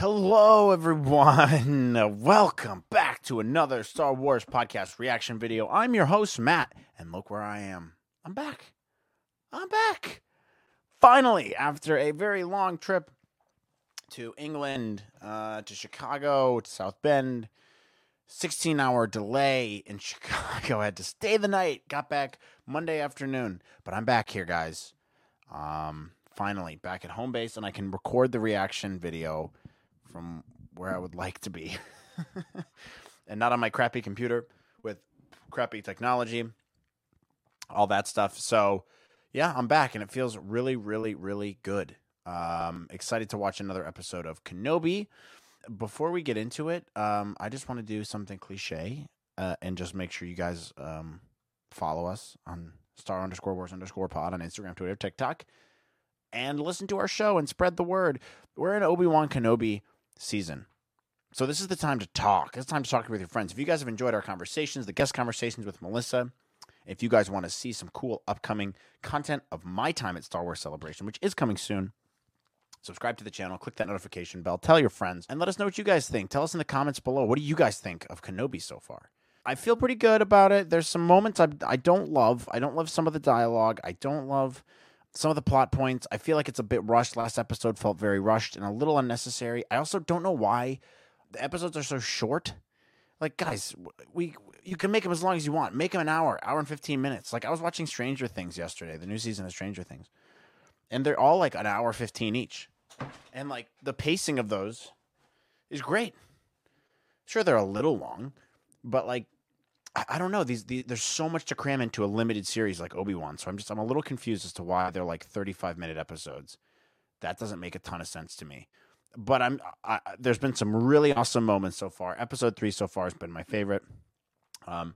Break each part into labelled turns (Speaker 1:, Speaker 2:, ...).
Speaker 1: Hello, everyone. Welcome back to another Star Wars podcast reaction video. I'm your host, Matt, and look where I am. I'm back. I'm back. Finally, after a very long trip to England, uh, to Chicago, to South Bend, 16 hour delay in Chicago. I had to stay the night. Got back Monday afternoon, but I'm back here, guys. Um, finally, back at home base, and I can record the reaction video from where I would like to be, and not on my crappy computer with crappy technology, all that stuff. So, yeah, I'm back, and it feels really, really, really good. Um, excited to watch another episode of Kenobi. Before we get into it, um, I just want to do something cliche uh, and just make sure you guys um, follow us on star underscore wars underscore pod on Instagram, Twitter, TikTok, and listen to our show and spread the word. We're in Obi Wan Kenobi season. So this is the time to talk. It's time to talk with your friends. If you guys have enjoyed our conversations, the guest conversations with Melissa, if you guys want to see some cool upcoming content of my time at Star Wars Celebration, which is coming soon, subscribe to the channel, click that notification bell, tell your friends, and let us know what you guys think. Tell us in the comments below. What do you guys think of Kenobi so far? I feel pretty good about it. There's some moments I, I don't love. I don't love some of the dialogue. I don't love some of the plot points. I feel like it's a bit rushed. Last episode felt very rushed and a little unnecessary. I also don't know why the episodes are so short. Like, guys, we you can make them as long as you want. Make them an hour, hour and fifteen minutes. Like I was watching Stranger Things yesterday, the new season of Stranger Things, and they're all like an hour fifteen each, and like the pacing of those is great. Sure, they're a little long, but like I, I don't know. These, these there's so much to cram into a limited series like Obi Wan. So I'm just I'm a little confused as to why they're like 35 minute episodes. That doesn't make a ton of sense to me. But I'm I, there's been some really awesome moments so far. Episode three so far has been my favorite. Um,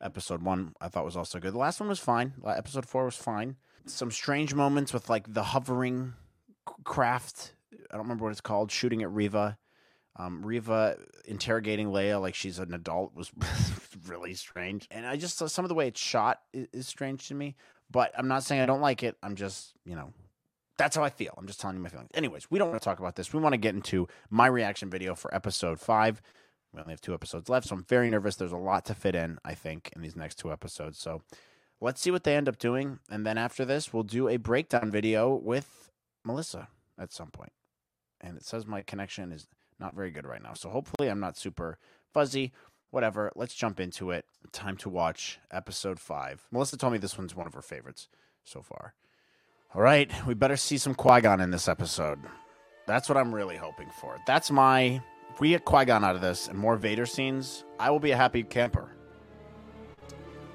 Speaker 1: episode one I thought was also good. The last one was fine. Episode four was fine. Some strange moments with like the hovering craft. I don't remember what it's called. Shooting at Reva. Um, Reva interrogating Leia like she's an adult was really strange, and I just some of the way it's shot is, is, strange to me. But I'm not saying I don't like it. I'm just you know that's how I feel. I'm just telling you my feelings. Anyways, we don't want to talk about this. We want to get into my reaction video for episode five. We only have two episodes left, so I'm very nervous. There's a lot to fit in, I think, in these next two episodes. So let's see what they end up doing, and then after this, we'll do a breakdown video with Melissa at some point. And it says my connection is not very good right now. So hopefully I'm not super fuzzy. Whatever. Let's jump into it. Time to watch episode five. Melissa told me this one's one of her favorites so far. All right, we better see some Qui Gon in this episode. That's what I'm really hoping for. That's my. If we get Qui Gon out of this and more Vader scenes, I will be a happy camper.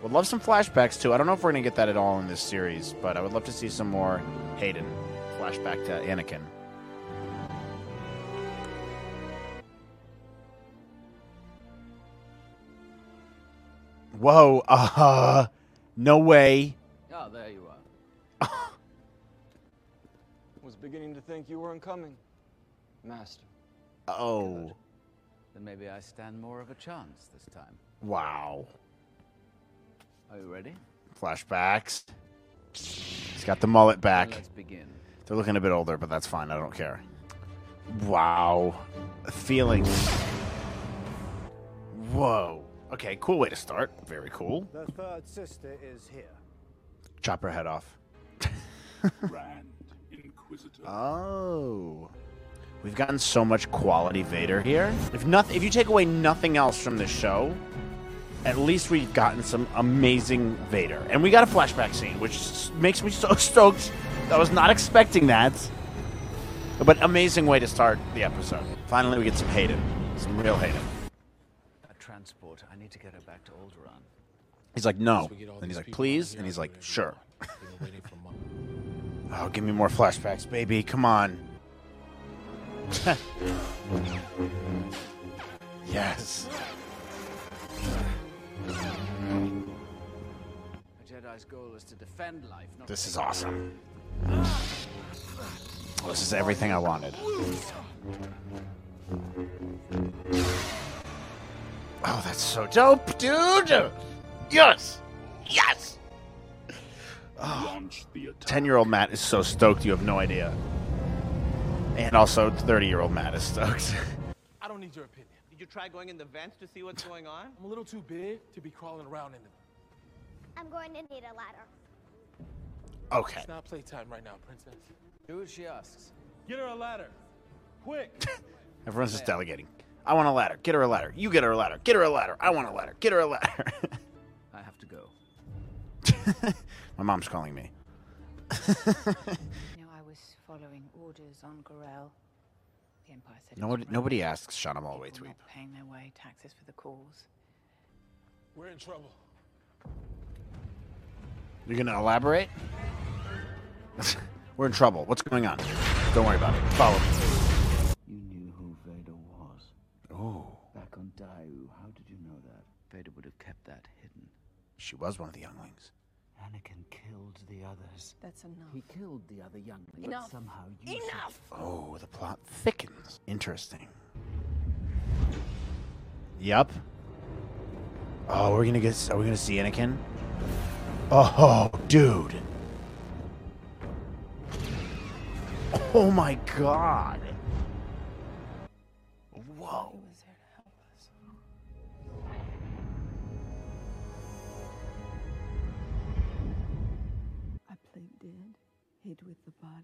Speaker 1: Would love some flashbacks too. I don't know if we're gonna get that at all in this series, but I would love to see some more Hayden flashback to Anakin. Whoa, uh, no way.
Speaker 2: Oh, there you are.
Speaker 3: Was beginning to think you weren't coming, Master.
Speaker 1: Oh.
Speaker 2: Good. Then maybe I stand more of a chance this time.
Speaker 1: Wow.
Speaker 2: Are you ready?
Speaker 1: Flashbacks. He's got the mullet back.
Speaker 2: Then let's begin.
Speaker 1: They're looking a bit older, but that's fine. I don't care. Wow. Feelings. Whoa. Okay, cool way to start. Very cool.
Speaker 4: The third sister is here.
Speaker 1: Chop her head off.
Speaker 5: Grand Inquisitor.
Speaker 1: Oh. We've gotten so much quality Vader here. If nothing if you take away nothing else from this show, at least we've gotten some amazing Vader. And we got a flashback scene, which makes me so stoked. I was not expecting that. But amazing way to start the episode. Finally we get some Hayden. Some real Hayden.
Speaker 2: Transport. I need to get her back to Alderaan.
Speaker 1: He's like, no. And he's like, please? And he's like, sure. oh, give me more flashbacks, baby. Come on. yes.
Speaker 2: A Jedi's goal is to defend life, not
Speaker 1: This is awesome. This is everything I wanted. Oh, that's so dope, dude! Yes! Yes!
Speaker 5: Launch the attack.
Speaker 1: 10 year old Matt is so stoked, you have no idea. And also, 30 year old Matt is stoked.
Speaker 6: I don't need your opinion.
Speaker 7: Did you try going in the vents to see what's going on?
Speaker 6: I'm a little too big to be crawling around in them.
Speaker 8: I'm going to need a ladder.
Speaker 1: okay.
Speaker 6: It's not playtime right now, princess.
Speaker 2: Do as she asks.
Speaker 6: Get her a ladder. Quick.
Speaker 1: Everyone's just delegating. I want a ladder. Get her a ladder. You get her a ladder. Get her a ladder. I want a ladder. Get her a ladder.
Speaker 2: I have to go.
Speaker 1: My mom's calling me.
Speaker 9: You know, I was following orders on Gorel. The Empire said it
Speaker 1: Nobody, nobody asks Shauna Malway
Speaker 9: People
Speaker 1: tweet.
Speaker 9: not paying their way taxes for the cause.
Speaker 6: We're in trouble.
Speaker 1: You're gonna elaborate? We're in trouble. What's going on? Don't worry about it. Follow me.
Speaker 2: You knew who Vader was.
Speaker 1: Oh,
Speaker 2: Back on Daiyu, how did you know that? Vader would have kept that hidden.
Speaker 1: she was one of the younglings.
Speaker 2: Anakin killed the others.
Speaker 9: That's enough.
Speaker 2: He killed the other youngling,
Speaker 9: Enough.
Speaker 2: but somehow you
Speaker 9: Enough!
Speaker 1: Oh, the plot thickens. Interesting. Yup. Oh, we're gonna get. Are we gonna see Anakin? Oh, dude. Oh my god.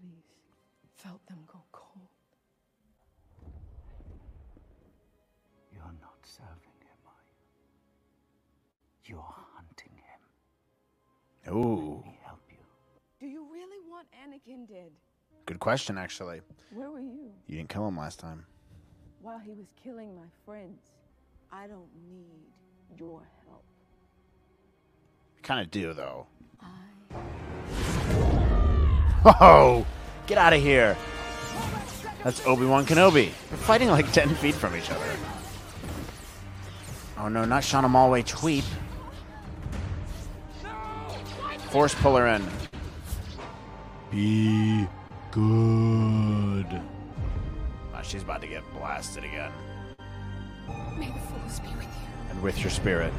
Speaker 9: Bodies, felt them go cold.
Speaker 2: You're not serving him, are you? You're hunting him.
Speaker 1: Ooh,
Speaker 2: Let me help you.
Speaker 9: Do you really want Anakin dead?
Speaker 1: good question. Actually,
Speaker 9: Where were you
Speaker 1: you didn't kill him last time.
Speaker 9: while he was killing my friends? I don't need your help.
Speaker 1: Kind of do though.
Speaker 9: I
Speaker 1: Oh, get out of here. That's Obi Wan Kenobi. They're fighting like 10 feet from each other. Oh no, not Shauna Malway Tweep. Force pull her in. Be good. Ah, she's about to get blasted again.
Speaker 9: may the force be with you.
Speaker 1: And with your spirit.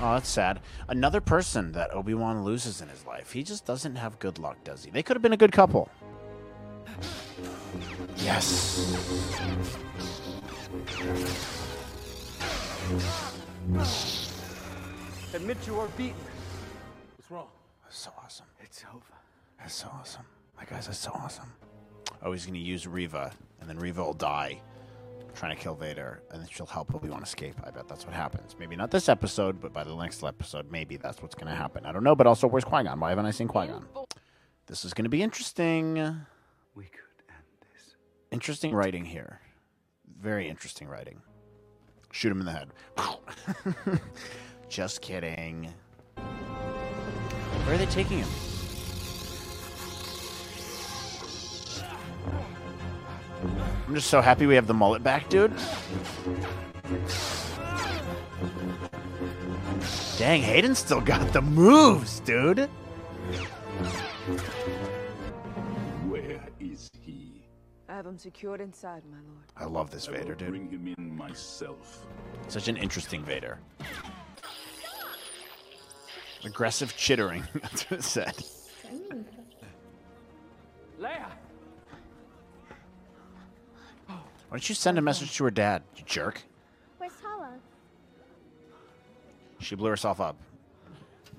Speaker 1: Oh, that's sad. Another person that Obi Wan loses in his life. He just doesn't have good luck, does he? They could have been a good couple. Yes.
Speaker 3: Admit you are beaten.
Speaker 6: What's wrong?
Speaker 1: That's so awesome.
Speaker 2: It's over.
Speaker 1: That's so awesome. My guys, that's so awesome. Oh, he's going to use Reva, and then Reva will die trying to kill Vader, and then she'll help Obi Wan escape. I bet that's what happens. Maybe not this episode, but by the next episode, maybe that's what's going to happen. I don't know, but also, where's Qui Gon? Why haven't I seen Qui Gon? This is going to be interesting.
Speaker 2: We could end this.
Speaker 1: Interesting writing here. Very interesting writing. Shoot him in the head. Just kidding. Where are they taking him? I'm just so happy we have the mullet back, dude. Dang, Hayden still got the moves, dude.
Speaker 5: Where is he?
Speaker 9: I have him secured inside, my lord.
Speaker 1: I love this
Speaker 5: I
Speaker 1: Vader, dude.
Speaker 5: bring him in myself.
Speaker 1: Such an interesting Vader. Aggressive chittering. That's what it said. Why don't you send a message to her dad, you jerk?
Speaker 8: Where's Tala?
Speaker 1: She blew herself up.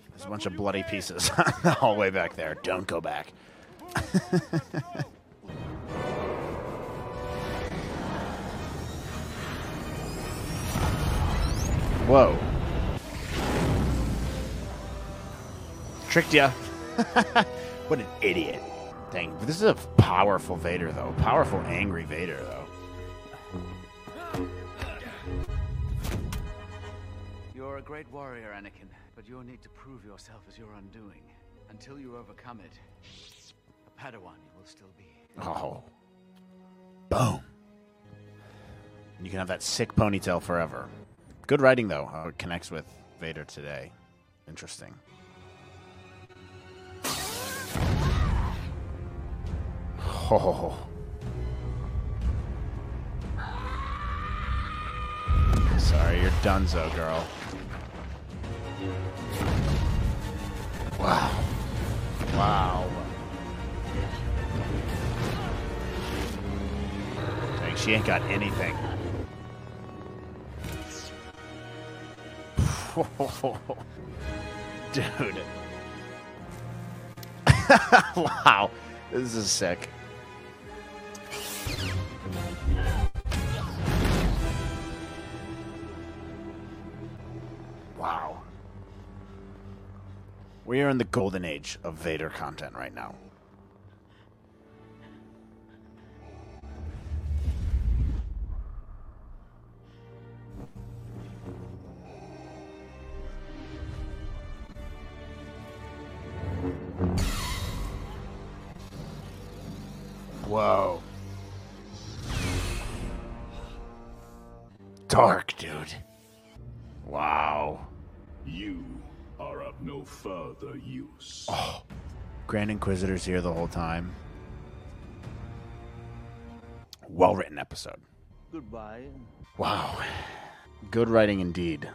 Speaker 1: There's a bunch of bloody pieces all the way back there. Don't go back. Whoa. Tricked ya. what an idiot. Dang, this is a powerful Vader, though. Powerful, angry Vader, though.
Speaker 2: You're a great warrior, Anakin, but you'll need to prove yourself as your undoing. Until you overcome it, a Padawan you will still be.
Speaker 1: Oh. Boom. You can have that sick ponytail forever. Good writing, though, how it connects with Vader today. Interesting. Oh. Sorry, you're donezo, girl. Wow. Wow. she ain't got anything. Dude. wow. This is sick. We are in the golden age of Vader content right now. Whoa. Dark, dude. Wow.
Speaker 5: You no further use.
Speaker 1: Oh. Grand Inquisitor's here the whole time. Well written episode.
Speaker 7: Goodbye.
Speaker 1: Wow. Good writing indeed.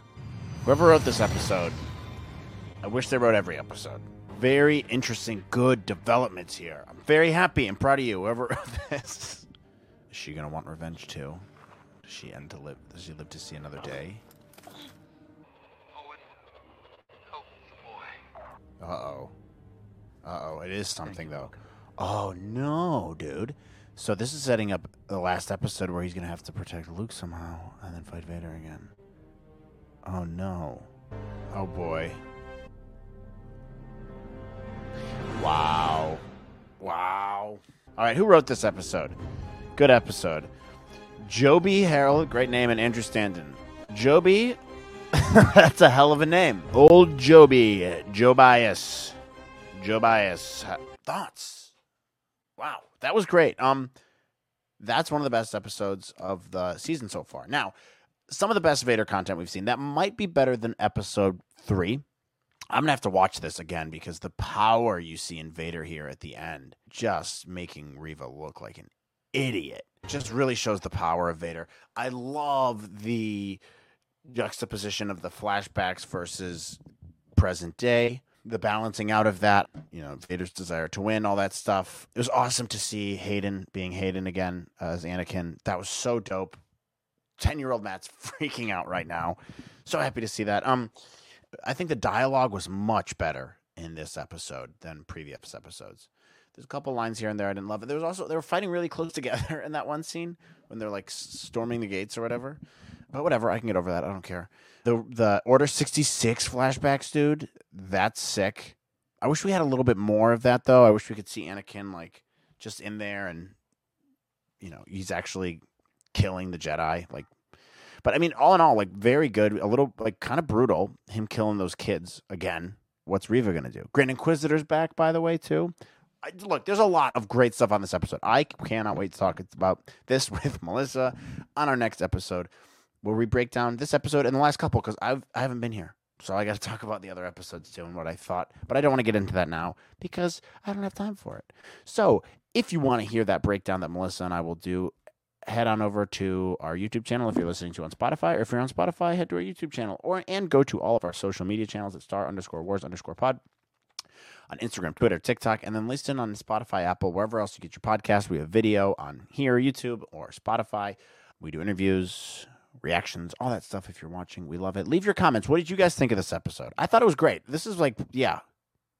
Speaker 1: Whoever wrote this episode, I wish they wrote every episode. Very interesting, good developments here. I'm very happy and proud of you, whoever wrote this. Is she gonna want revenge too? Does she end to live does she live to see another day? Uh oh. Uh oh. It is something though. Oh no, dude. So this is setting up the last episode where he's gonna have to protect Luke somehow and then fight Vader again. Oh no. Oh boy. Wow. Wow. All right, who wrote this episode? Good episode. Joby Harold, great name, and Andrew Stanton. Joby, that's a hell of a name. Old Joby, Jobias. Jobias. Thoughts? Wow, that was great. Um, that's one of the best episodes of the season so far. Now, some of the best Vader content we've seen. That might be better than episode three. I'm gonna have to watch this again because the power you see in Vader here at the end, just making Reva look like an idiot, just really shows the power of Vader. I love the juxtaposition of the flashbacks versus present day, the balancing out of that, you know, Vader's desire to win, all that stuff. It was awesome to see Hayden being Hayden again as Anakin. That was so dope. 10 year old Matt's freaking out right now. So happy to see that. Um, I think the dialogue was much better in this episode than previous episodes. There's a couple lines here and there I didn't love it. There was also they were fighting really close together in that one scene when they're like storming the gates or whatever. But whatever, I can get over that. I don't care. The the Order 66 flashbacks, dude, that's sick. I wish we had a little bit more of that though. I wish we could see Anakin like just in there and you know, he's actually killing the Jedi like but I mean, all in all, like very good. A little like kind of brutal. Him killing those kids again. What's Reva gonna do? Grand Inquisitor's back, by the way, too. I, look, there's a lot of great stuff on this episode. I cannot wait to talk about this with Melissa on our next episode, where we break down this episode and the last couple because I've I haven't been here, so I got to talk about the other episodes too and what I thought. But I don't want to get into that now because I don't have time for it. So if you want to hear that breakdown that Melissa and I will do head on over to our YouTube channel if you're listening to on Spotify, or if you're on Spotify, head to our YouTube channel, or and go to all of our social media channels at star underscore wars underscore pod on Instagram, Twitter, TikTok, and then listen on Spotify, Apple, wherever else you get your podcast. We have video on here, YouTube, or Spotify. We do interviews, reactions, all that stuff. If you're watching, we love it. Leave your comments. What did you guys think of this episode? I thought it was great. This is like, yeah,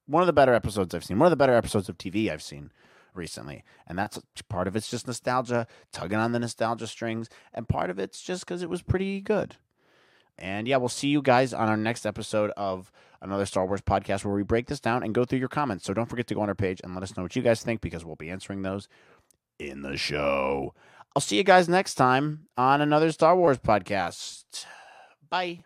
Speaker 1: one of the better episodes I've seen. One of the better episodes of TV I've seen recently. And that's part of it's just nostalgia, tugging on the nostalgia strings, and part of it's just because it was pretty good. And yeah, we'll see you guys on our next episode of another Star Wars podcast where we break this down and go through your comments. So don't forget to go on our page and let us know what you guys think because we'll be answering those in the show. I'll see you guys next time on another Star Wars podcast. Bye.